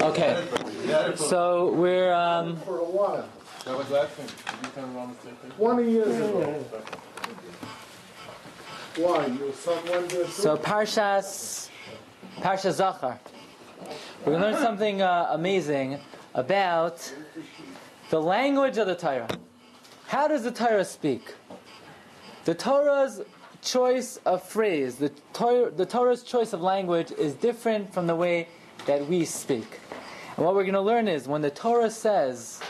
Okay, so we're um, For a while, That was last thing. Did you tell me wrong mistake? 20 years ago. Why, your son went so Parshas Parsha Zachar. We're gonna learn something uh, amazing about the language of the Torah. How does the Torah speak? The Torah's choice of phrase, the, Torah, the Torah's choice of language is different from the way that we speak. And what we're going to learn is when the Torah says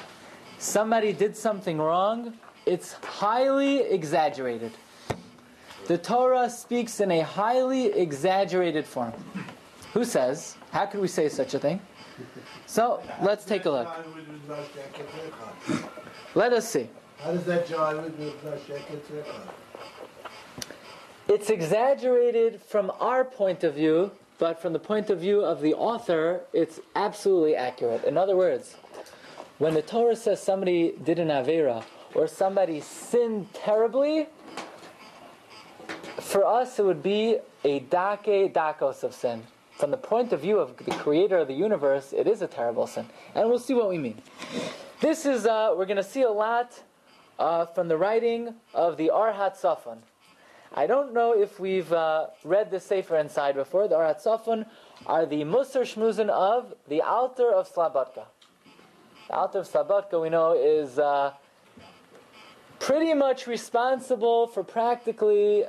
somebody did something wrong, it's highly exaggerated. The Torah speaks in a highly exaggerated form. Who says? How could we say such a thing? So let's take a look. Let us see. How does that jive with It's exaggerated from our point of view, but from the point of view of the author, it's absolutely accurate. In other words, when the Torah says somebody did an Avera or somebody sinned terribly, for us it would be a dake dakos of sin. From the point of view of the creator of the universe, it is a terrible sin. And we'll see what we mean. This is, uh, we're going to see a lot uh, from the writing of the Ohr HaTzafun. I don't know if we've uh, read the Sefer inside before. The Ohr HaTzafun are the Musar Shmuzin of the Alter of Slabodka. The Alter of Slabodka, we know, is uh, pretty much responsible for practically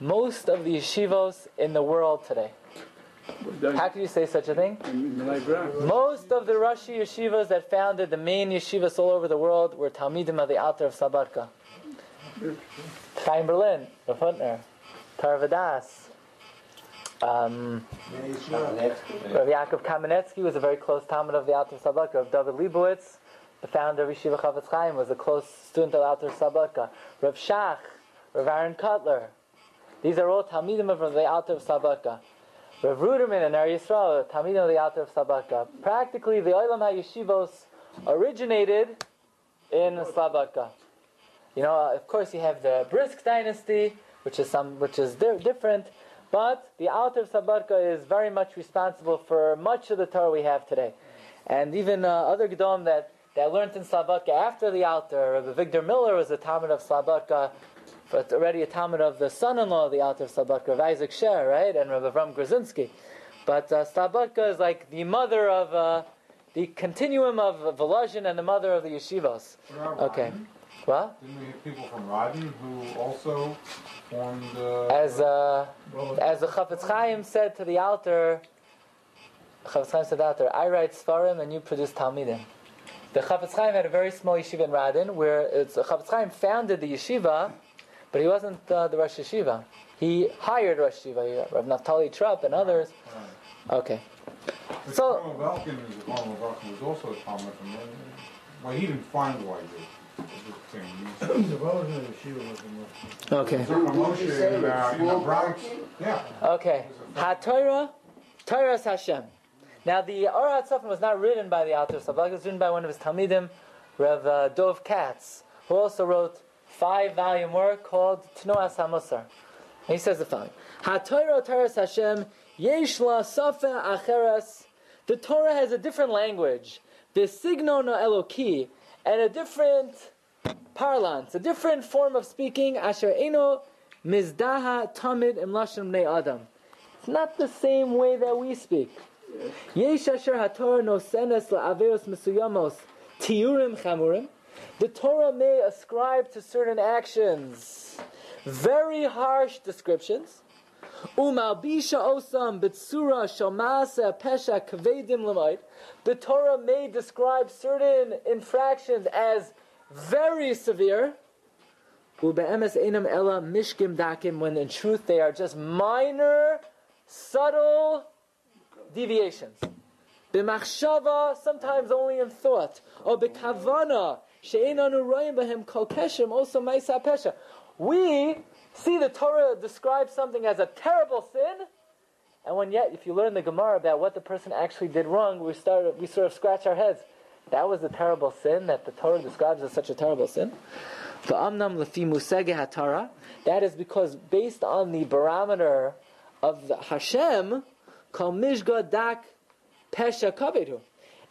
most of the yeshivos in the world today. How can you say such a thing? Most of the Rashi yeshivas that founded the main yeshivas all over the world were Talmidim of the Alter of Slabodka. Chaim Berlin, Rav Hutner, Tarvadas. Um, Rav Yaakov Kamenetsky was a very close Talmud of the Alter Slabodka. Rav David Leibowitz, the founder of Yeshiva Chafetz Chaim, was a close student of Alter Slabodka. Rav Shach, Rav Aaron Kotler. These are all Talmidim of the Alter of Slabodka. Rav Ruderman and Ar Yisrael, Talmidim of the Alter of Slabodka. Practically, the Olam HaYeshivos originated in Slabodka. You know, of course, you have the Brisk dynasty, which is some, which is di- different, but the Alter of Slabodka is very much responsible for much of the Torah we have today, and even uh, other Gedom that that learned in Slabodka after the Alter. Rabbi Avigdor Miller was a Talmud of Slabodka, but already a Talmud of the son-in-law of the Alter of Slabodka, of Isaac Sher, right, and Rabbi Avram Grodzinski. But uh, Slabodka is like the mother of uh, the continuum of Volozhin and the mother of the yeshivos. Okay. What? Didn't we have people from Radin who also formed uh, As uh, as the Chafetz Chaim said to the altar, Chafetz Chaim said to the Alter, I write Svarim and you produce Talmidim. The Chafetz Chaim had a very small yeshiva in Radin, where it's, Chafetz Chaim founded the yeshiva, but he wasn't uh, the Rosh Yeshiva. He hired Rosh Yeshiva, Rav Naftali Trupp and others. Okay. But So- Shmuel Velkin is was also a Talmud. Well, he didn't find why he did. I'm just The Rosen was the most. Okay. From Moshe about in the Bronx. Yeah. Okay. HaTorah, Torah's Hashem. Now, the Ohr HaTzafun was not written by the Alter Sabak, it was written by one of his Talmidim, Rev uh, Dov Katz, who also wrote five volume work called Tnoas HaMusar. He says the following HaTorah, Torah's Hashem, Yesh la Safa Acheres. The Torah has a different language, the Signon Eloki, and a different parlance, a different form of speaking, Asher Eno Mizdaha Tamid Im ne Adam. It's not the same way that we speak. Yesh asher haTorah nosenes la'averos mesuyamos tiurim chamurim. The Torah may ascribe to certain actions very harsh descriptions. Umalbisha osam bitsura shalmasa pesha kavedim lemait. The Torah may describe certain infractions as very severe. Ube'emes enam ela mishkim dakim, when in truth they are just minor, subtle deviations. B'machshava, sometimes only in thought. Or b'kavana, she'enanu royim b'hem kol keshem, also ma'isa pesha. We see the Torah describes something as a terrible sin, and when yet, if you learn the Gemara about what the person actually did wrong, we start, we sort of scratch our heads. That was a terrible sin that the Torah describes as such a terrible sin. Hatara. That is because based on the barometer of the Hashem.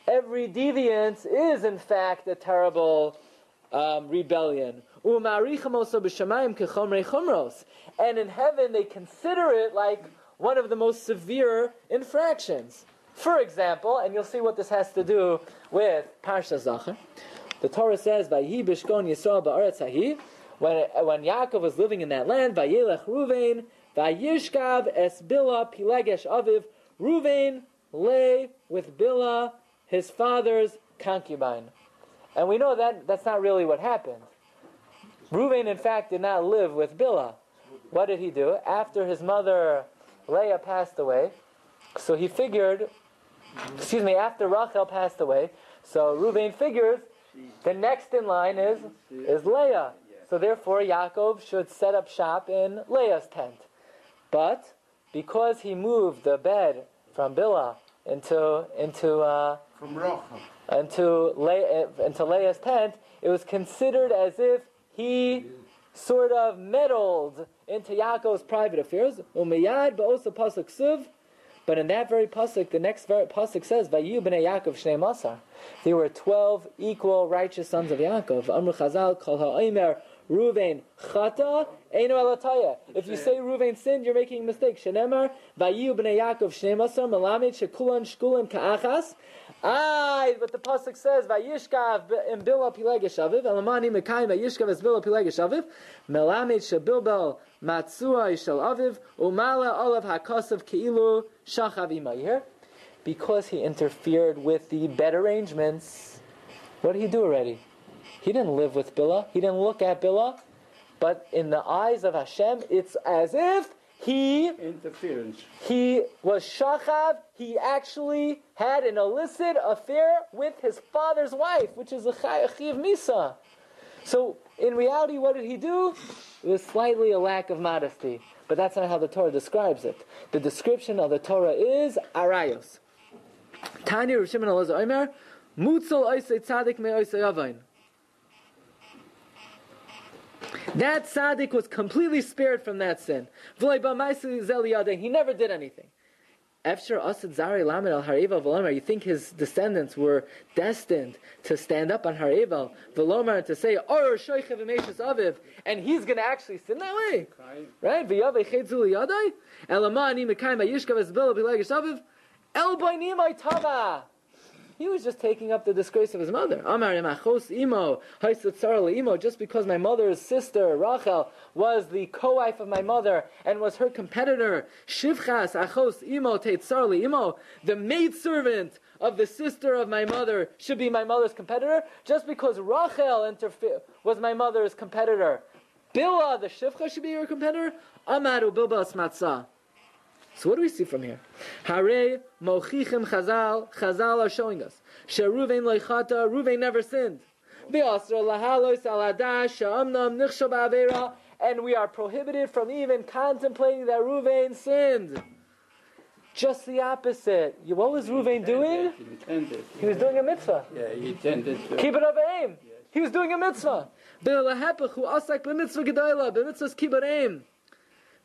Every deviance is, in fact, a terrible um, rebellion. And in heaven, they consider it like one of the most severe infractions. For example, and you'll see what this has to do with Parsha Zachar. The Torah says, "Vayhi Yisrael ba'aretz hahi." When when Yaakov was living in that land, Vayelech Ruvain, Vayishkav es Bila Pilegesh Aviv. Ruvain lay with Bila, his father's concubine, and we know that that's not really what happened. Ruvain, in fact, did not live with Bilah. What did he do after his mother Leah passed away? So he figured, excuse me, after Rachel passed away. So Ruvain figures the next in line is is Leah. So therefore, Yaakov should set up shop in Leah's tent. But because he moved the bed from Bilah into into uh, From Rachel. into, Le- into Leah's tent, it was considered as if he sort of meddled into Yaakov's private affairs. Umiyad ba'osa pasuk suv. But in that very pasuk, the next very pasuk says, "Vayu b'nei Yaakov shnei masar." There were twelve equal righteous sons of Yaakov. Amr Chazal kol ha'omer Ruvain chata eino elataya. If you say Ruvain sinned, you're making a mistake. Shenemar vayu b'nei Yaakov shnei masar melamed shekulan shkulan ka'achas. Aye, but the pasuk says vayishkav in bila pilegesh aviv elamani mekayim vayishkav es bila pilegesh aviv melamed shebilbel matzua shel aviv umala olav hakasav keilu shachav ima. You hear? Because he interfered with the bed arrangements. What did he do already? He didn't live with Billah. He didn't look at Billah. But in the eyes of Hashem, it's as if he Interference. he was shachav. He actually had an illicit affair with his father's wife, which is a chayachiv misa. So in reality, what did he do? It was slightly a lack of modesty, but that's not how the Torah describes it. The description of the Torah is arayos. Tanya Rishim and Elazar Omer, mutzel oisei tzadik me oisei avain. That tzaddik was completely spared from that sin. He never did anything. Asad Zari al you think his descendants were destined to stand up on Hareval Velomer and to say, and he's going to actually sin that way? Right? Elamani mekayim Aviv, el. He was just taking up the disgrace of his mother. Amar imachos imo, imo, just because my mother's sister, Rachel, was the co-wife of my mother and was her competitor, shivchas achos imo teitzar imo, the maidservant of the sister of my mother should be my mother's competitor, just because Rachel interfe- was my mother's competitor. Bilah, the shivcha, should be your competitor? Amaru bilba smatzah. So what do we see from here? Hare mochichim chazal. Chazal are showing us. Sheruvein loichata. Ruvein never sinned. V'asra lahalos aladash sha'amnam nichshav avera. And we are prohibited from even contemplating that Ruvain sinned. Just the opposite. What was Ruvain doing? He intended. He was doing a mitzvah. Yeah, he intended to. Keep it over aim. He was doing a mitzvah. B'lahepach hu asak b'mitzvah gedoyla. B'mitzvah's keep it aim.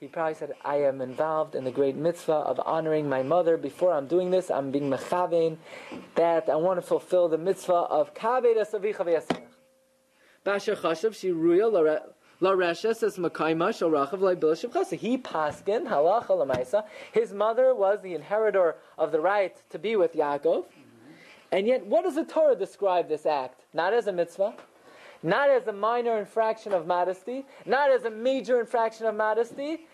He probably said, I am involved in the great mitzvah of honoring my mother. Before I'm doing this, I'm being mechavein, that I want to fulfill the mitzvah of kaved asavicha v'yasmech. Basher chashav shiruya laresha says makaima shal rachav laibil shivchasa. He paskin halacha lamaisa. His mother was the inheritor of the right to be with Yaakov. And yet, what does the Torah describe this act? Not as a mitzvah, not as a minor infraction of modesty, not as a major infraction of modesty,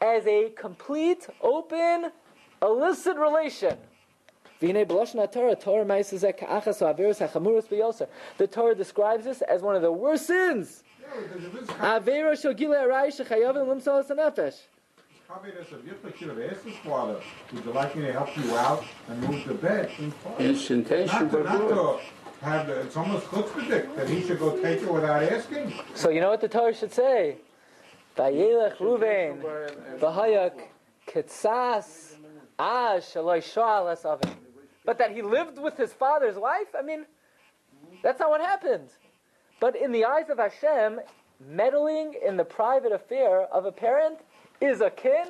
as a complete, open, illicit relation. The Torah describes this as one of the worst sins. Yeah, it's Avera shogile arai shechayavim limsalas hanefesh. Kabbalah Savitla should have asked his would you like me to help you out and move the bed? His intention Not not it's almost chutzpahdik that he should go take it without asking. So you know what the Torah should say? Vayelech Ruvain, v'hayak kitsas ash shoal esavim. But that he lived with his father's wife? I mean, that's not what happened. But in the eyes of Hashem, meddling in the private affair of a parent is akin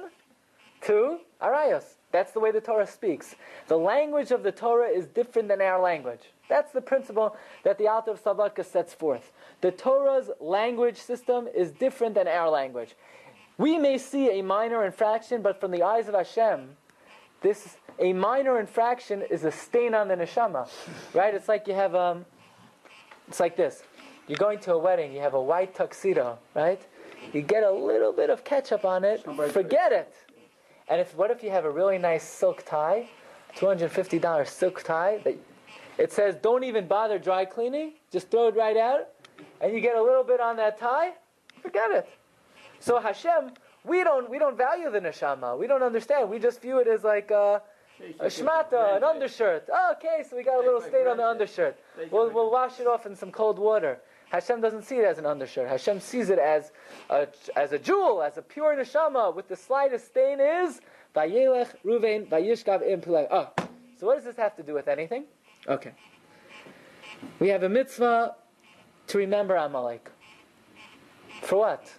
to arayos. That's the way the Torah speaks. The language of the Torah is different than our language. That's the principle that the Alter of Slabodka sets forth. The Torah's language system is different than our language. We may see a minor infraction, but from the eyes of Hashem, this a minor infraction is a stain on the neshama, right? It's like you have um, it's like this. You're going to a wedding, you have a white tuxedo, right? You get a little bit of ketchup on it, forget it. And if what if you have a really nice silk tie, $250 silk tie that it says don't even bother dry cleaning, just throw it right out, and you get a little bit on that tie, forget it. So Hashem, we don't we don't value the neshama. We don't understand. We just view it as like a, a shmata, an undershirt. Oh, okay, so we got a little stain on the undershirt. We'll, we'll wash it off in some cold water. Hashem doesn't see it as an undershirt. Hashem sees it as a, as a jewel, as a pure neshama, with the slightest stain is Ruvain Vayishkav Oh, so what does this have to do with anything? Okay. We have a mitzvah to remember Amalek. For what?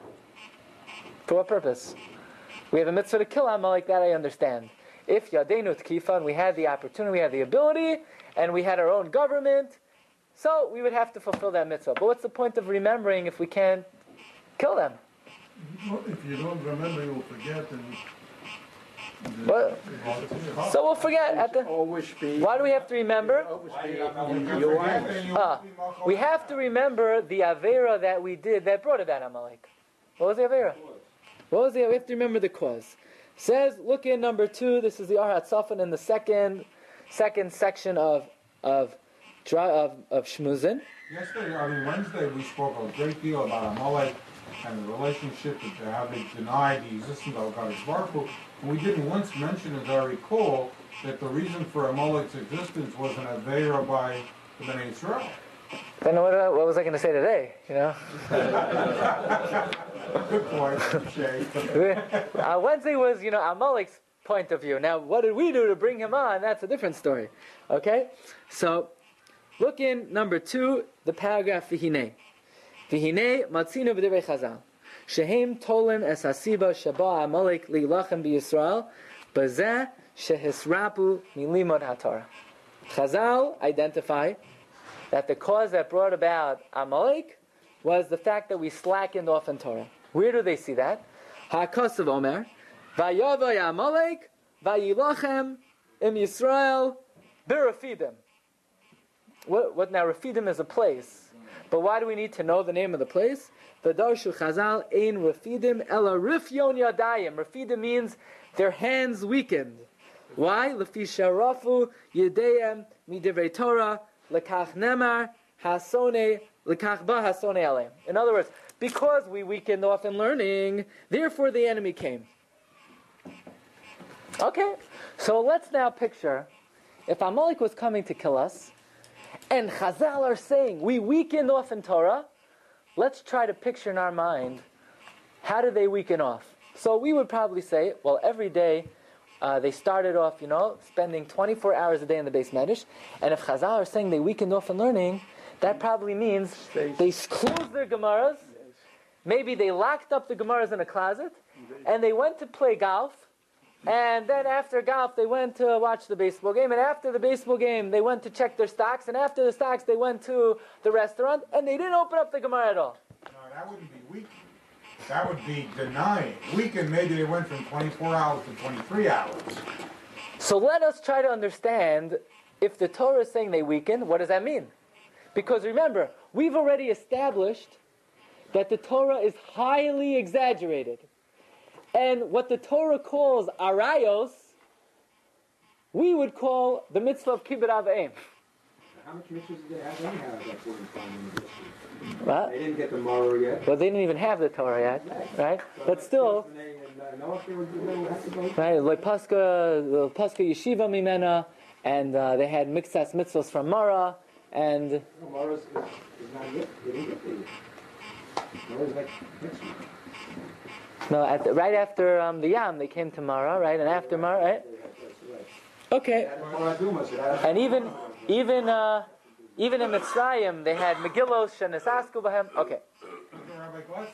For what purpose? We have a mitzvah to kill Amalek, that I understand. If Yadenu Tkifan, we had the opportunity, we had the ability, and we had our own government, so we would have to fulfill that mitzvah. But what's the point of remembering if we can't kill them? Well, If you don't remember, you'll forget and. What? So we'll forget at the. Always be. Why do we have to remember? Always be you got no in your eyes. Ah, won't be Malcolm we have to remember the avera that we did that brought about Amalek. What was the avera? What was the? We have to remember the cause. Says, look in number two. This is the Ohr HaTzafun in the second, second section of of of, of Shmuzin. Yesterday, I mean Wednesday, we spoke a great deal about Amalek and the relationship that they how they denied the existence of God's Baruch And we didn't once mention, as I recall, that the reason for Amalek's existence was an Aveira by the Bnei Israel. Then what, uh, what was I going to say today? You know, Good point, Shay. uh, Wednesday was you know Amalek's point of view. Now, what did we do to bring him on? That's a different story. Okay, so look in number two, the paragraph v'hinei. V'hinei matzino b'divrei Chazal. Shehem tolim es hasiba shaba Amalek li'lachem b'Yisrael b'zeh shehisrapu milimod haTorah. Chazal identify that the cause that brought about Amalek was the fact that we slackened off in Torah. Where do they see that? Ha'akasav Omer, Vayavay Amalek, Vayilachem, Im Yisrael, Birafidim. What, what now, Rafidim is a place. But why do we need to know the name of the place? The Darshu Chazal, Ein Rafidim, Ela Rifyon Yadayim. Rafidim means their hands weakened. Why? Lefi Sharafu, Midivrei Torah, Lekach Nemar, Hasone, Lekach Ba Hasone Aleim. In other words, because we weakened off in learning, therefore the enemy came. Okay, so let's now picture if Amalek was coming to kill us, and Chazal are saying we weakened off in Torah, let's try to picture in our mind how do they weaken off. So we would probably say, well, every day uh, they started off, you know, spending 24 hours a day in the base medish, and if Chazal are saying they weakened off in learning, that probably means they closed their Gemaras, maybe they locked up the Gemaras in a closet, and they went to play golf, and then after golf, they went to watch the baseball game. And after the baseball game, they went to check their stocks. And after the stocks, they went to the restaurant. And they didn't open up the Gemara at all. No, that wouldn't be weak. That would be denying. Weakened, maybe they went from 24 hours to 23 hours. So let us try to understand if the Torah is saying they weaken, what does that mean? Because remember, we've already established that the Torah is highly exaggerated. And what the Torah calls arayos, we would call the mitzvah of kibbut avim. How much mitzvahs did they have anyhow at that point in time in the history? Right? They didn't get the Morrow yet. Well, they didn't even have the Torah yet, right? But still, they had, uh, they were, they would have to go. right? Like Pascha, Yeshiva Mimena, and uh, they had mixas mitzvahs from Mara, and Tomorrow's is, is not yet, it didn't get there yet. Tomorrow's like next week. No, at the, right after um, the Yam, they came to Mara, right? And after Mara, right? Okay. Torah Duma, so that- And even even uh, even in Mitzrayim, they had Megillos Shenesasku Bahem. Okay.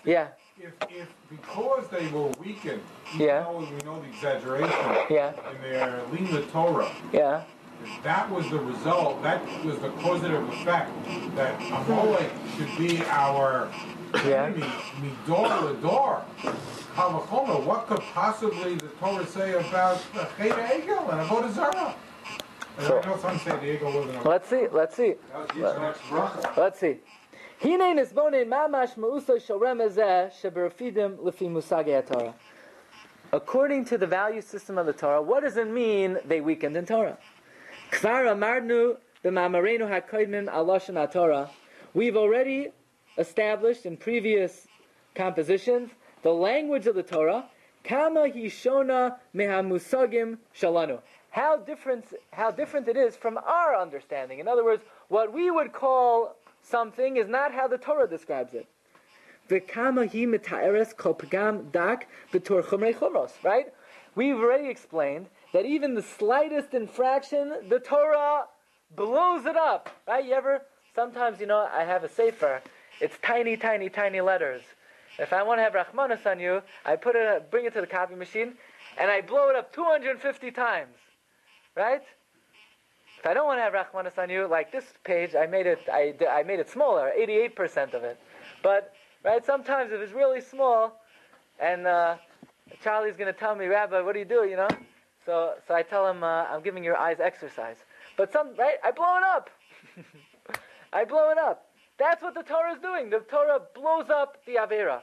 Yeah. If, if because they were weakened, Yeah. though we know the exaggeration Yeah. in their Lima Torah, Yeah. that was the result, that was the causative effect that Amalek should be our Yeah. enemy, Midor Lador. Kavachomer, what could possibly the Torah say about uh, the Cheda Egel and Avodah Zarah? So- I know some say the Egel Let's see. Let's see. That was Yitzchak's bracha. Let's see. Hine nisbonin mamash mauso shel remezeh sheberafidim lefi musagei Torah. According to the value system of the Torah, what does it mean they weakened in Torah? Kvar amarnu b'mamarenu hakoidmim aloshan Torah. We've already established in previous compositions the language of the Torah. Kama hishona mehamusagim shalanu. How different, how different it is from our understanding. In other words, what we would call something is not how the Torah describes it. Right? We've already explained that even the slightest infraction, the Torah blows it up, right? You ever, sometimes, you know, I have a sefer, it's tiny, tiny, tiny letters. If I want to have Rahmanas on you, I put it, bring it to the copy machine, and I blow it up 250 times, right? If I don't want to have Rahmanas on you, like this page, I made it, I, I made it smaller, 88% of it. But, right, sometimes if it's really small, and uh, Charlie's going to tell me, Rabbi, what do you do, you know? So, so I tell him, uh, I'm giving your eyes exercise. But some, right, I blow it up. I blow it up. That's what the Torah is doing. The Torah blows up the Avera.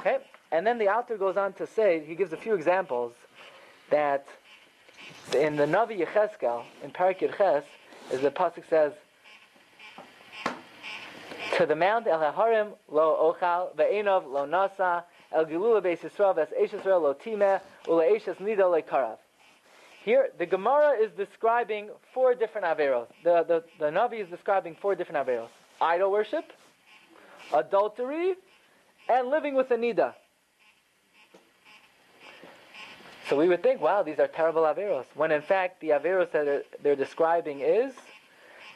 Okay? And then the author goes on to say, he gives a few examples that in the Navi Yecheskel, in Parakir Ches, is the pasuk says, to the mount El Harim lo ochal ve'enov lo nasa el gilula beis Yisrael ves eish Yisrael lo timeh ule eishes nida le karav. Here, the Gemara is describing four different averos. The, the, the Navi is describing four different averos. Idol worship, adultery, and living with a nida. So we would think, wow, these are terrible averos. When in fact, the averos that they're, they're describing is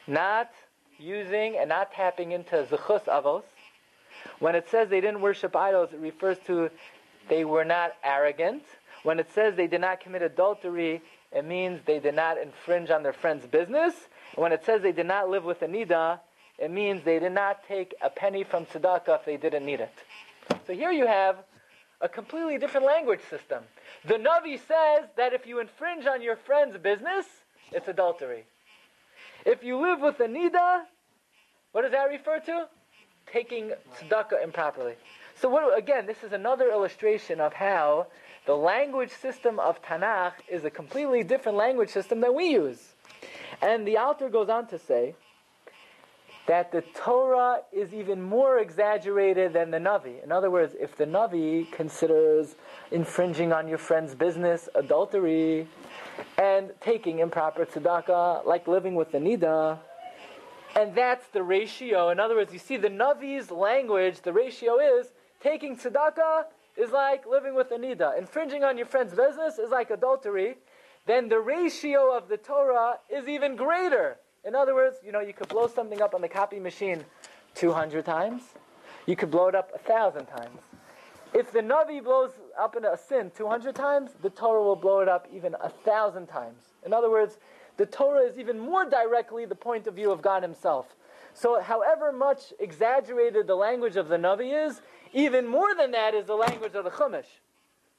not using and not tapping into zechus avos. When it says they didn't worship idols, it refers to they were not arrogant. When it says they did not commit adultery, it means they did not infringe on their friend's business. And when it says they did not live with a nida, it means they did not take a penny from tzedakah if they didn't need it. So here you have a completely different language system. The Navi says that if you infringe on your friend's business, it's adultery. If you live with a nida, what does that refer to? Taking tzedakah improperly. So what, again, this is another illustration of how the language system of Tanakh is a completely different language system than we use. And the author goes on to say that the Torah is even more exaggerated than the Navi. In other words, if the Navi considers infringing on your friend's business adultery and taking improper tzedakah, like living with the Nida, and that's the ratio. In other words, you see the Navi's language, the ratio is taking tzedakah is like living with a nida. Infringing on your friend's business is like adultery. Then the ratio of the Torah is even greater. In other words, you know, you could blow something up on the copy machine 200 times. You could blow it up a thousand times. If the Navi blows up in a sin 200 times, the Torah will blow it up even a thousand times. In other words, the Torah is even more directly the point of view of God Himself. So, however much exaggerated the language of the Navi is, even more than that is the language of the Chumash.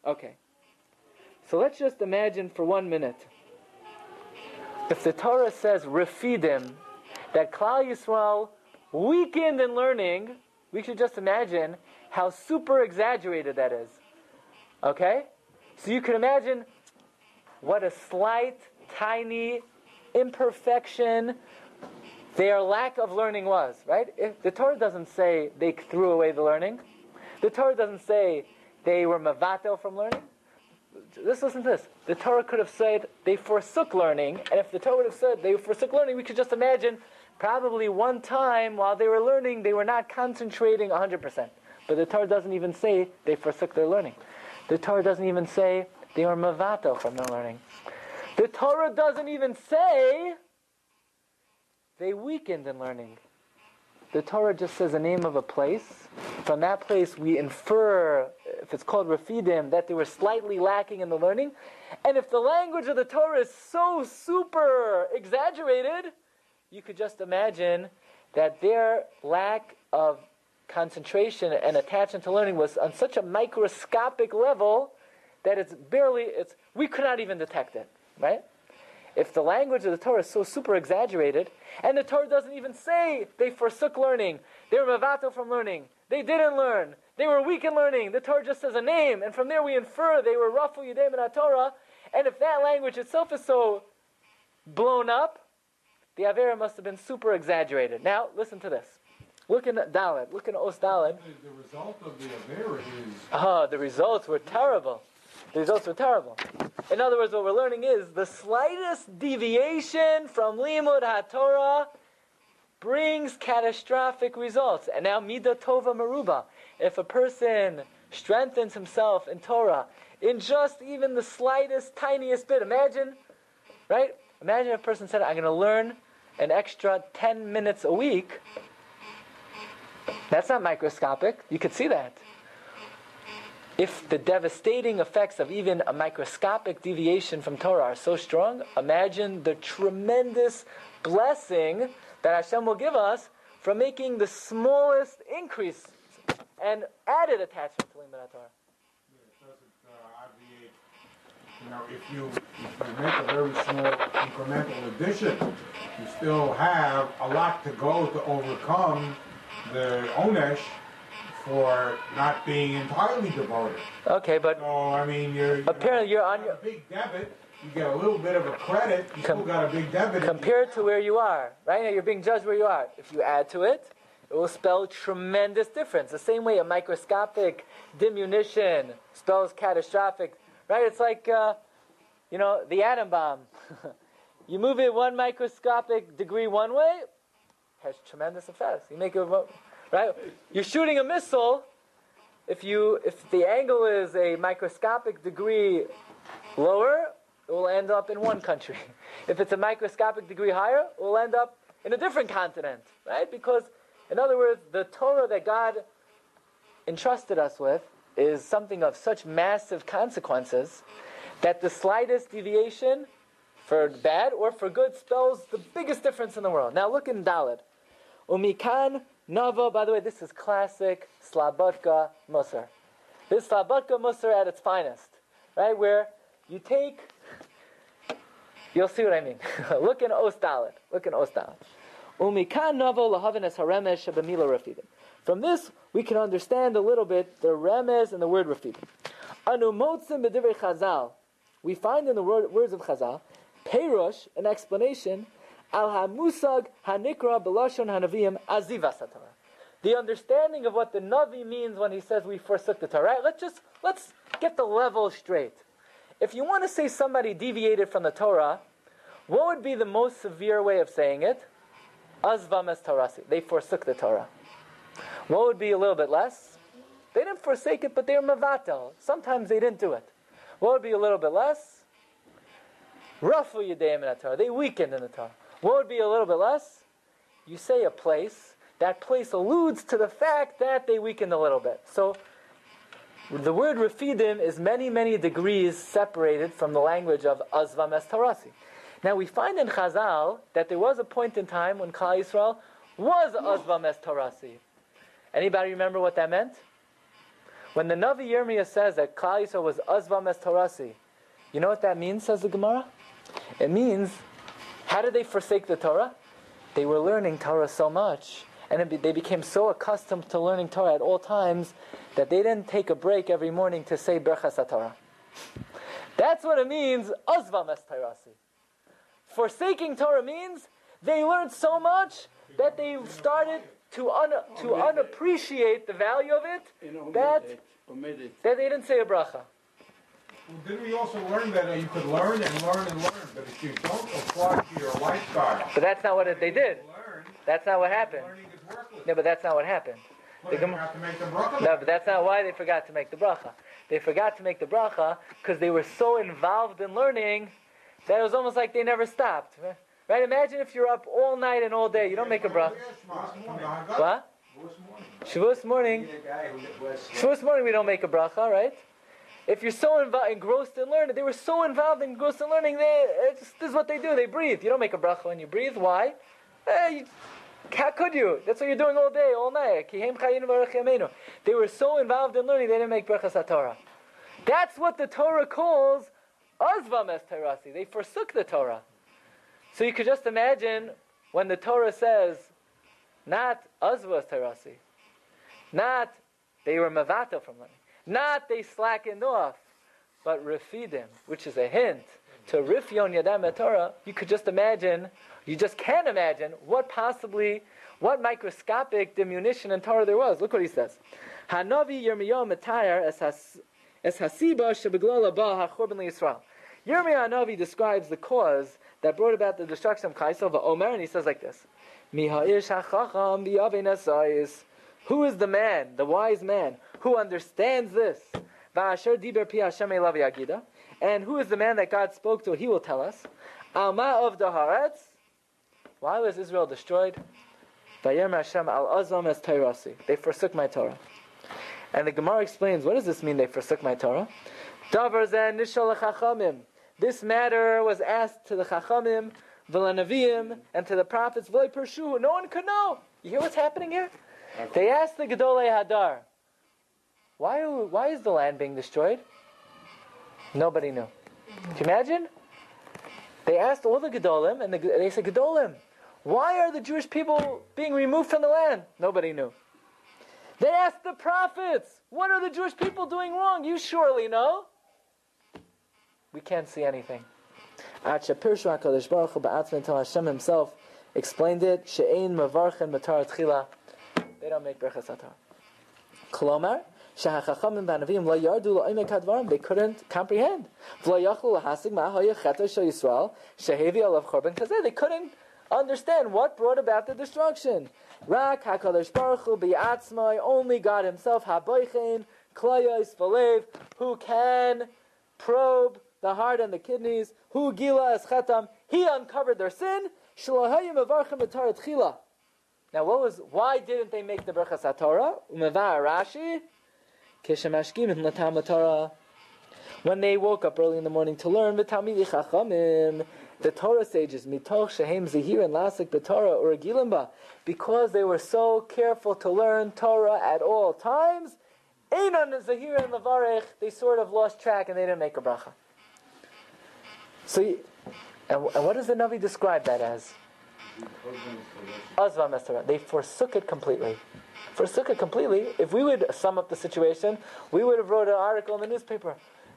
Okay. So let's just imagine for one minute. If the Torah says refidim, that Klal Yisrael weakened in learning, we should just imagine how super exaggerated that is. Okay? So you can imagine what a slight, tiny imperfection their lack of learning was, right? If the Torah doesn't say they threw away the learning. The Torah doesn't say they were mavato from learning. Just listen to this. The Torah could have said they forsook learning, and if the Torah would have said they forsook learning, we could just imagine probably one time while they were learning, they were not concentrating 100%. But the Torah doesn't even say they forsook their learning. The Torah doesn't even say they were mavato from their learning. The Torah doesn't even say they weakened in learning. The Torah just says the name of a place. From that place, we infer, if it's called Rafidim, that they were slightly lacking in the learning. And if the language of the Torah is so super exaggerated, you could just imagine that their lack of concentration and attachment to learning was on such a microscopic level that it's barely, it's, we could not even detect it, right? If the language of the Torah is so super exaggerated, and the Torah doesn't even say they forsook learning, they were mavato from learning, they didn't learn, they were weak in learning, the Torah just says a name, and from there we infer they were rafu yudem in Torah, and if that language itself is so blown up, the Avera must have been super exaggerated. Now, listen to this. Look in Dalet, look in Os Dalet. The result of the Avera is Oh, the results were terrible. The results were terrible. In other words, what we're learning is the slightest deviation from Limud HaTorah brings catastrophic results. And now, Mida Tova Maruba. If a person strengthens himself in Torah in just even the slightest, tiniest bit, imagine, right? Imagine if a person said, I'm going to learn an extra 10 minutes a week. That's not microscopic. You could see that if the devastating effects of even a microscopic deviation from Torah are so strong, imagine the tremendous blessing that Hashem will give us from making the smallest increase and added attachment to Limud Torah. uh. You know, if you if you make a very small incremental addition, you still have a lot to go to overcome the onesh for not being entirely devoted. Okay, but So I mean, you're, you Apparently you're on your- a big debit. You get a little bit of a credit. You Com- still got a big debit. compared to where you are, right now you're being judged where you are. If you add to it, it will spell tremendous difference. The same way a microscopic diminution spells catastrophic, right? It's like, uh, you know, the atom bomb. you move it one microscopic degree one way, has tremendous effects. You make it, right? You're shooting a missile. If you, if the angle is a microscopic degree lower, it will end up in one country. If it's a microscopic degree higher, it will end up in a different continent, right? Because, in other words, the Torah that God entrusted us with is something of such massive consequences that the slightest deviation for bad or for good spells the biggest difference in the world. Now look in Dalit. Umikan Nava, by the way, this is classic Slabotka Musar. This is Slabotka Musar at its finest, right? Where you take, you'll see what I mean. Look in Ostalit. Look in rafidim. From this, we can understand a little bit the remes and the word rafidim. Anu motzim b'divrei chazal. We find in the word, words of Chazal, Perush, an explanation, al hamusag hanikra belashon hanavim azivas Torah. The understanding of what the Navi means when he says we forsook the Torah. Right? Let's just let's get the level straight. If you want to say somebody deviated from the Torah, what would be the most severe way of saying it? Azvam es Torasi. They forsook the Torah. What would be a little bit less? They didn't forsake it, but they were mavatel. Sometimes they didn't do it. What would be a little bit less? Rafu Yudayim in the Torah. They weakened in the Torah. What would be a little bit less? You say a place. That place alludes to the fact that they weakened a little bit. So the word refidim is many, many degrees separated from the language of Azvam Es Tarasi. Now we find in Chazal that there was a point in time when Klal Yisrael was Azvam Es Tarasi. Anybody remember what that meant? When the Navi Yirmiyah says that Klal Yisrael was Azvam Es Torasi, you know what that means, says the Gemara? It means, how did they forsake the Torah? They were learning Torah so much, and be, they became so accustomed to learning Torah at all times that they didn't take a break every morning to say Berchas Torah. That's what it means, Azvam Es Torasi. Forsaking Torah means they learned so much that they started to, un, to unappreciate the value of it that, omit it, omit it. that they didn't say a bracha. Well, didn't we also learn that you could learn and learn and learn, but if you don't apply to your lifestyle, But that's not what it, they did. learn, That's not what happened. learning is. No, but that's not what happened. Well, the you Gem- to make the bracha. No, but that's not why they forgot to make the bracha. They forgot to make the bracha because they were so involved in learning that it was almost like they never stopped. Right? Right? Imagine if you're up all night and all day, you don't make a bracha. What? Shavuos morning. Shavuos morning we don't make a bracha, right? If you're so invo- engrossed in learning, they were so involved in engrossed in learning, they, this is what they do. They breathe. You don't make a bracha when you breathe. Why? Eh, you, how could you? That's what you're doing all day, all night. They were so involved in learning, they didn't make brachas Torah. That's what the Torah calls azvam es terasi. They forsook the Torah. So you could just imagine when the Torah says, not azva es terasi, not they were mavata from learning, not they slackened off, but refidim, which is a hint to rifyon yadam Torah. You could just imagine, you just can't imagine what possibly, what microscopic diminution in Torah there was. Look what he says. Hanavi Yirmiyahu Matayar es has- es hasiba shebeglala ba hachorban Yisrael. Yirmiyahu Hanavi describes the cause that brought about the destruction of Kaisel Omer, and he says like this. Who is the man, the wise man, who understands this? Va'asher diber pi Hashem elav yagida. And who is the man that God spoke to? He will tell us. Alma of the Haaretz. Why was Israel destroyed? Vayem Hashem al azam es Tayrasi. They forsook my Torah. And the Gemara explains, what does this mean they forsook my Torah? Davar zeh nishal chachamim. This matter was asked to the chachamim, v'lanavim, and to the prophets. No one could know. You hear what's happening here? They asked the Gedolei Hadar, why, why is the land being destroyed? Nobody knew. Can you imagine? They asked all the Gedolim, and the, they said, Gedolim, why are the Jewish people being removed from the land? Nobody knew. They asked the prophets, what are the Jewish people doing wrong? You surely know. We can't see anything. Until Hashem himself explained it, Matar. They don't make Berachas Atar. Kolomar, They couldn't comprehend. They couldn't understand what brought about the destruction. Rak. Only God Himself who can probe the heart and the kidneys. Hu Gila. He uncovered their sin. Now, what was? Why didn't they make the berachas haTorah? Umeva Rashi, kishemashkim in latam Torah. When they woke up early in the morning to learn, the Torah sages, mitoch shehem zehir and lasik b'Torah or gilimba, because they were so careful to learn Torah at all times. Einan zehir and levarech, they sort of lost track and they didn't make a bracha. So, and, and what does the Navi describe that as? They forsook it completely. Forsook it completely. If we would sum up the situation, we would have wrote an article in the newspaper.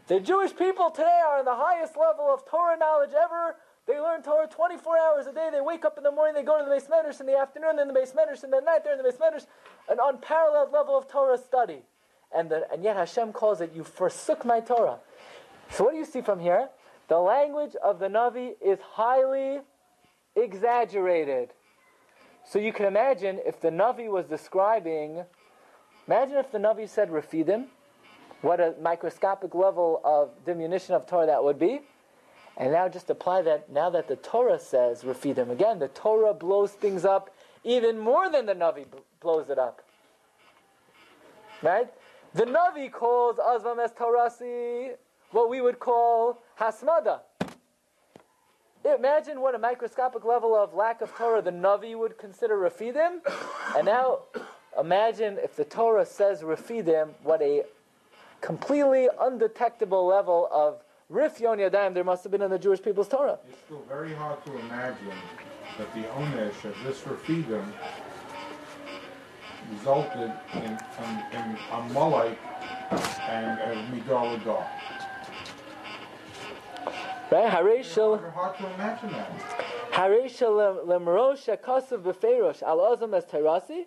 The Jewish people today are in the highest level of Torah knowledge ever. They learn Torah 24 hours a day. They wake up in the morning, they go to the base medrash in the afternoon, then the base medrash in the night, they're in the base medrash. An unparalleled level of Torah study. And, the, and yet Hashem calls it, you forsook my Torah. So what do you see from here? The language of the Navi is highly exaggerated. So you can imagine if the Navi was describing, imagine if the Navi said Rafidim, what a microscopic level of diminution of Torah that would be. And now just apply that, now that the Torah says Rafidim, again, the Torah blows things up even more than the Navi blows it up. Right? The Navi calls Azvam es Torasi what we would call Hasmada. Imagine what a microscopic level of lack of Torah the Navi would consider Rafidim. And now imagine if the Torah says Rafidim, what a completely undetectable level of Rifyon Yadayim there must have been in the Jewish people's Torah. It's still very hard to imagine that the onesh of this Rafidum resulted in, in, in Amalek and uh, Midaradah. Right? Harei It's shel very hard to imagine that. Harei shel lemrosh b'feirosh al azam as terasi.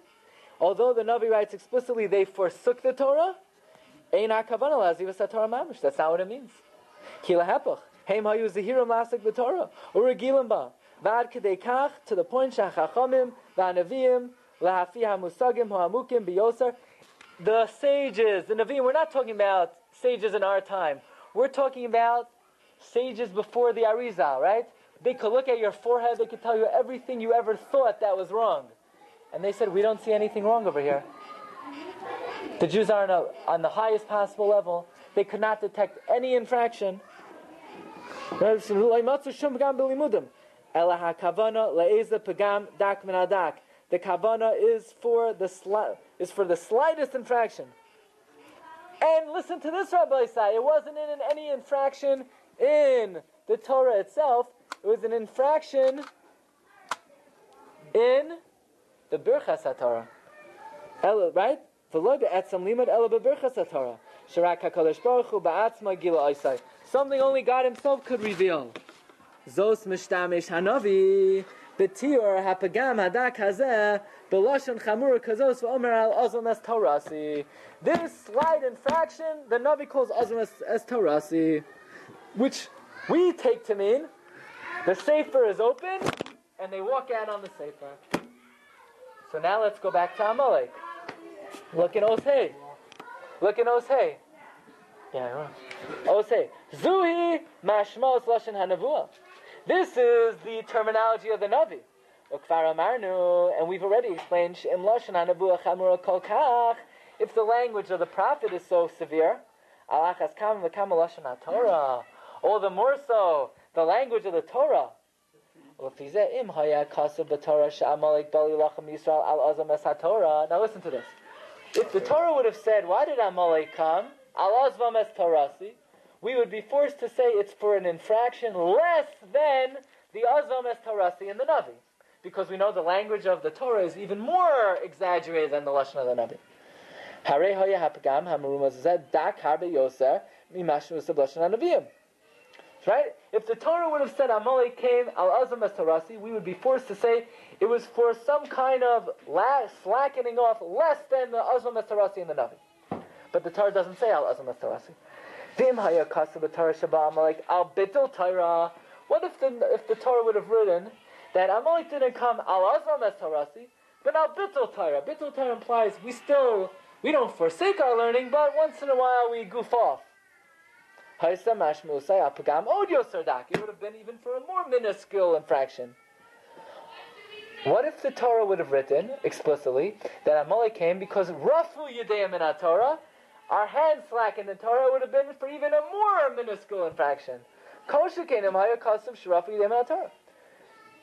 Although the Navi writes explicitly they forsook the Torah, ein hakavana lazivas Torah mamish. That's not what it means. Kila hepach. Heim hayu zehirim lasik b'Torah. Uregilim ba. Vad kedei kach to the point shachachamim v'anavim lahafi hamusagim ha'amukim b'yoser. The sages, the Navim, we're not talking about sages in our time. We're talking about sages before the Arizal, right? They could look at your forehead, they could tell you everything you ever thought that was wrong. And they said, We don't see anything wrong over here. The Jews are on, a, on the highest possible level. They could not detect any infraction. The kavana is for the sli- is for the slightest infraction. And listen to this, Rabbi Isai. It wasn't in any infraction in the Torah itself. It was an infraction in the Birchas HaTorah. Ela, right? V'lo be'etzam limud ela be'birchas HaTorah. Sharak HaKadosh Baruch Hu ba'atzma gila Isai. Something only God Himself could reveal. Zos mishtamish hanavi b'tiur hapagam hadak hazeh b'lashon chamur kazos v'omer al azon es torasi. This slight infraction, the Navi calls azon es, es torasi, which we take to mean the sefer is open and they walk out on the sefer. So now let's go back to Amalek. Look in Osei. Look in Osei. Yeah, Osei. Zuhi mashmos lashon hanavua. This is the terminology of the Navi. And we've already explained. If the language of the prophet is so severe, All the more so, the language of the Torah. Now listen to this. If the Torah would have said, why did Amalek come? Al azvam es torasi. We would be forced to say it's for an infraction less than the azvam es torasi in the Navi. Because we know the language of the Torah is even more exaggerated than the Lashon of the Navi. Hare hoya hapagam yoser. Right? If the Torah would have said Amalek came al azam es tarasi, we would be forced to say it was for some kind of la- slackening off less than the azam es tarasi in the Navi. But the Torah doesn't say al azam es tarasi. Vim haya kasav Torah shaba Amalek al bitul Torah. What if the if the Torah would have written that Amalek didn't come al azam es tarasi, but al bitul Torah? Bitul Torah implies we still we don't forsake our learning, but once in a while we goof off. Oh, it would have been even for a more minuscule infraction. What if the Torah would have written explicitly that Amalek came because Rafu Yudayim in Torah, our hands slackened in the Torah would have been for even a more minuscule infraction.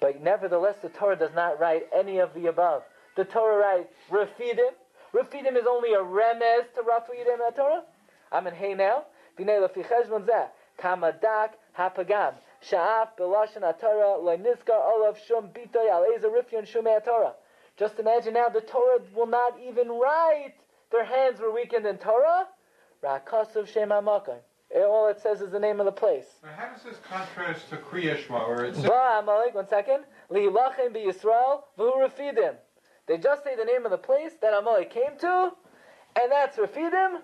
But nevertheless, the Torah does not write any of the above. The Torah writes Rafidim. Rafidim is only a remez to Rafu Yudayim in Torah. I'm in Hey now. B'nei lefi cheshbon zeh, kamadak hapagam, sha'af b'lashon ha'torah, lo nizkar olav shum bitoy al eza rifyon shumei ha'torah. Just imagine now the Torah will not even write their hands were weakened in Torah. Rakasav Shem HaMakom. Eh, all it says is the name of the place. Now, how does this contrast to Kriyashma, where it's... Amalek, one second. Lihilachem b'Yisrael v'hu Refidim. They just say the name of the place that Amalek came to, and that's Refidim.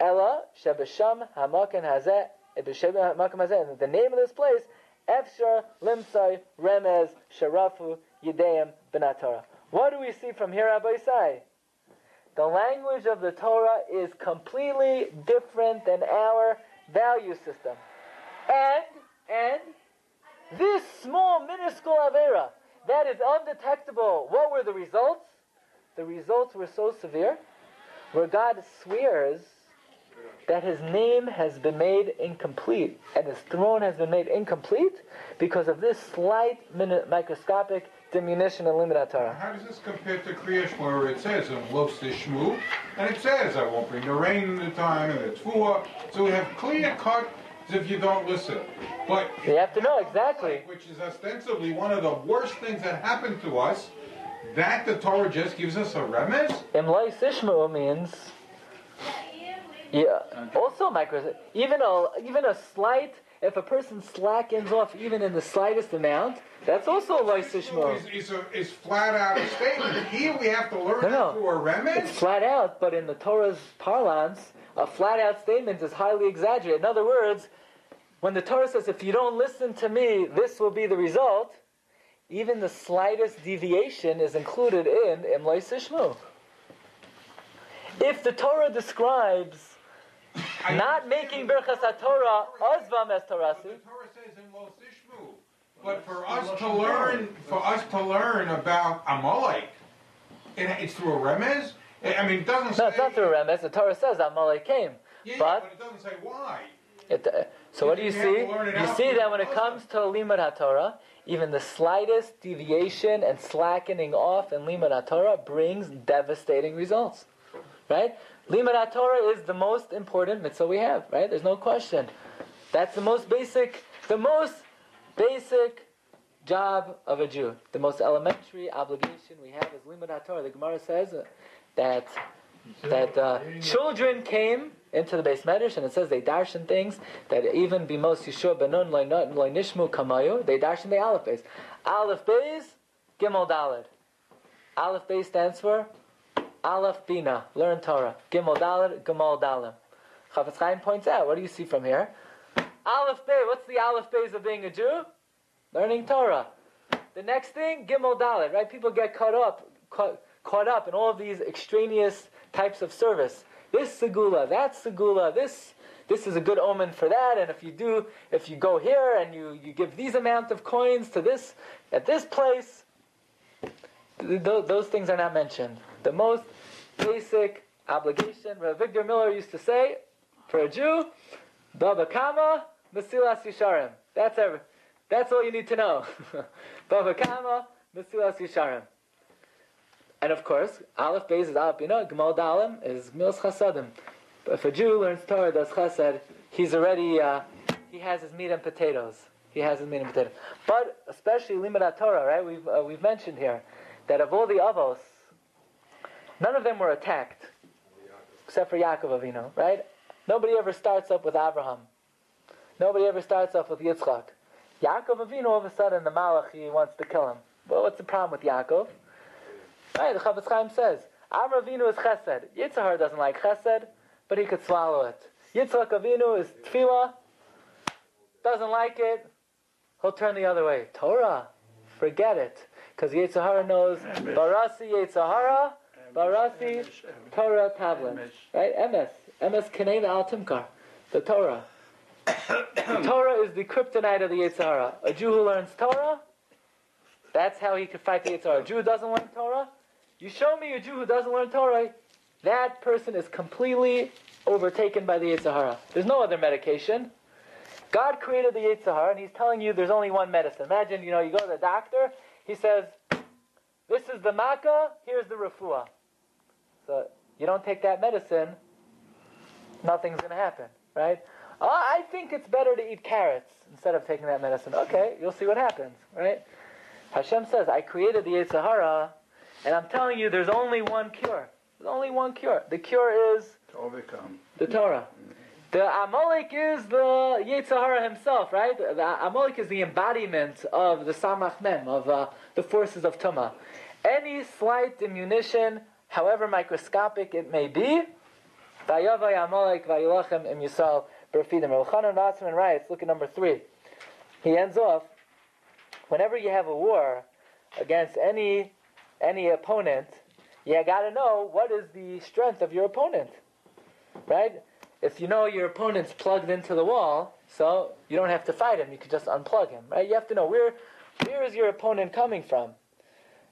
Ella Shebesham Hamakan eh, Hamakan Hazeh. The name of this place, Efshar Limsai Remez Sharafu Yedeim Benatara. What do we see from here, Rabbi Isai? The language of the Torah is completely different than our value system. And, and, this small, minuscule Avera, that is undetectable, what were the results? The results were so severe, where God swears that his name has been made incomplete, and his throne has been made incomplete because of this slight, microscopic diminution in Torah. how does this compare to Kriyashma, where it says, in Los Tishmu, and it says, I won't bring the rain in the time, and it's full So we have clear cut if you don't listen. But You have to know exactly. which is ostensibly one of the worst things that happened to us, that the Torah just gives us a remez? Imlai Sishmu means yeah. Also, micro even a even a slight if a person slackens off even in the slightest amount, that's also a loy Is, is, a, is flat out a statement. Here we have to learn No, no. through a remez? It's flat out, but in the Torah's parlance, a flat out statement is highly exaggerated. In other words, when the Torah says, if you don't listen to me, this will be the result, even the slightest deviation is included in Imlay Sishmu. If the Torah describes not making Birchas HaTorah Ozvam es But Torasi, the Torah says in Lo But for us to learn, for us to learn about Amalek, it, it's through a remez. I mean, it doesn't say. no, it's not through Remes. The Torah says Amalek came. Yeah, yeah, but- but it doesn't say why. It, uh, so what do you You see? to learn it You see that when it comes to Limud HaTorah, even the slightest deviation and slackening off in Limud HaTorah brings devastating results. Right? Limud HaTorah is the most important mitzvah we have, right? There's no question. That's the most basic, the most basic job of a Jew. The most elementary obligation we have is Limud HaTorah. The Gemara says that that uh, children came into the beis medrash, and it says they darshan things that even bimos yeshua benun nishmu kamayu. They darshan the aleph beis. Aleph beis, gimel dalid. Aleph beis stands for aleph bina, learn Torah. Gimel dalid, gimel dalim. Chafetz Chaim points out. What do you see from here? Aleph beis. What's the aleph beis of being a Jew? Learning Torah. The next thing, gimel dalid. Right? People get caught up, caught, caught up in all of these extraneous types of service. This segula, that segula, this this is a good omen for that, and if you do, if you go here and you, you give these amount of coins to this at this place, th- those things are not mentioned. The most basic obligation, Rav Avigdor Miller used to say, for a Jew, Baba Kama, Mesilas Yisharim. That's that's all you need to know. Baba Kama, Mesilas Yisharim. And of course, Aleph Beis is Aleph Bina, Gmal Dalim is Mils Chasadim. But if a Jew learns Torah, does Chasad, he's already, uh, he has his meat and potatoes. He has his meat and potatoes. But especially Limud Torah, right? We've, uh, we've mentioned here that of all the Avos, none of them were attacked, except for Yaakov Avinu, right? Nobody ever starts up with Abraham. Nobody ever starts off with Yitzchak. Yaakov Avinu, all of a sudden, the Malach, he wants to kill him. Well, what's the problem with Yaakov? Right, the Chafetz Chaim says, Avram Avinu is chesed. Yitzhar doesn't like chesed, but he could swallow it. Yitzhak Avinu is tefillah, doesn't like it, he'll turn the other way. Torah, forget it. Because Yetzer Hara knows, Barasi Yetzer Hara, Barasi Torah tavlin. Right? MS. MS Kaneva Al Timkar. The Torah. the Torah is the kryptonite of the Yetzer Hara. A Jew who learns Torah, that's how he could fight the Yetzer Hara. A Jew who doesn't learn Torah, you show me a Jew who doesn't learn Torah, that person is completely overtaken by the Yetzer Hara. There's no other medication. God created the Yetzer Hara, and He's telling you there's only one medicine. Imagine, you know, you go to the doctor, he says, this is the makkah, here's the refuah. So you don't take that medicine, nothing's going to happen, right? Oh, I think it's better to eat carrots instead of taking that medicine. Okay, you'll see what happens, right? Hashem says, I created the Yetzer Hara, and I'm telling you there's only one cure. There's only one cure. The cure is To overcome. the Torah. The Amalek is the Yetzer Hara himself, right? The Amalek is the embodiment of the Samach Mem, of uh, the forces of Tuma. Any slight diminution, however microscopic it may be, Vayavay Amalek Vayilachem Im Yisrael Berfidim. Rav Chanan writes, look at number three. He ends off, whenever you have a war against any any opponent, you gotta know what is the strength of your opponent. Right? If you know your opponent's plugged into the wall, so you don't have to fight him, you can just unplug him. Right? You have to know where where is your opponent coming from.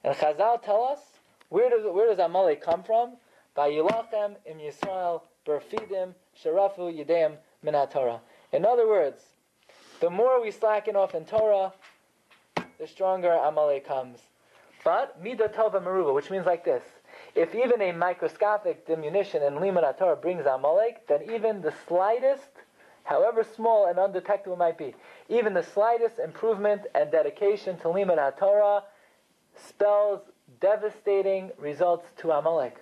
And Chazal tell us where does where does Amalek come from? By Yilachem im Yisrael berfidim sharafu yideim min Torah. In other words, the more we slacken off in Torah, the stronger Amalek comes. But midah tova which means like this: if even a microscopic diminution in limud Torah brings Amalek, then even the slightest, however small and undetectable might be, even the slightest improvement and dedication to limud Torah spells devastating results to Amalek.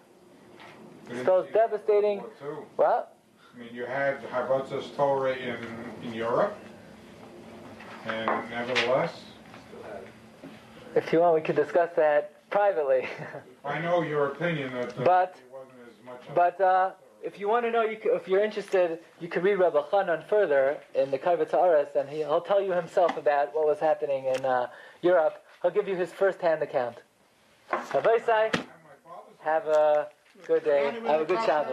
It's- devastating. War. What? I mean, you had Hafatzas Torah in, in Europe, and nevertheless, If you want, we could discuss that privately. I know your opinion that uh, But- it wasn't as much. But uh, if you want to know, you if you're interested, you can read Rabbi Chanan further in the Kaivet Haaretz, and he, he'll tell you himself about what was happening in uh, Europe. He'll give you his first-hand account. Have a good day. Have a good Shabbos.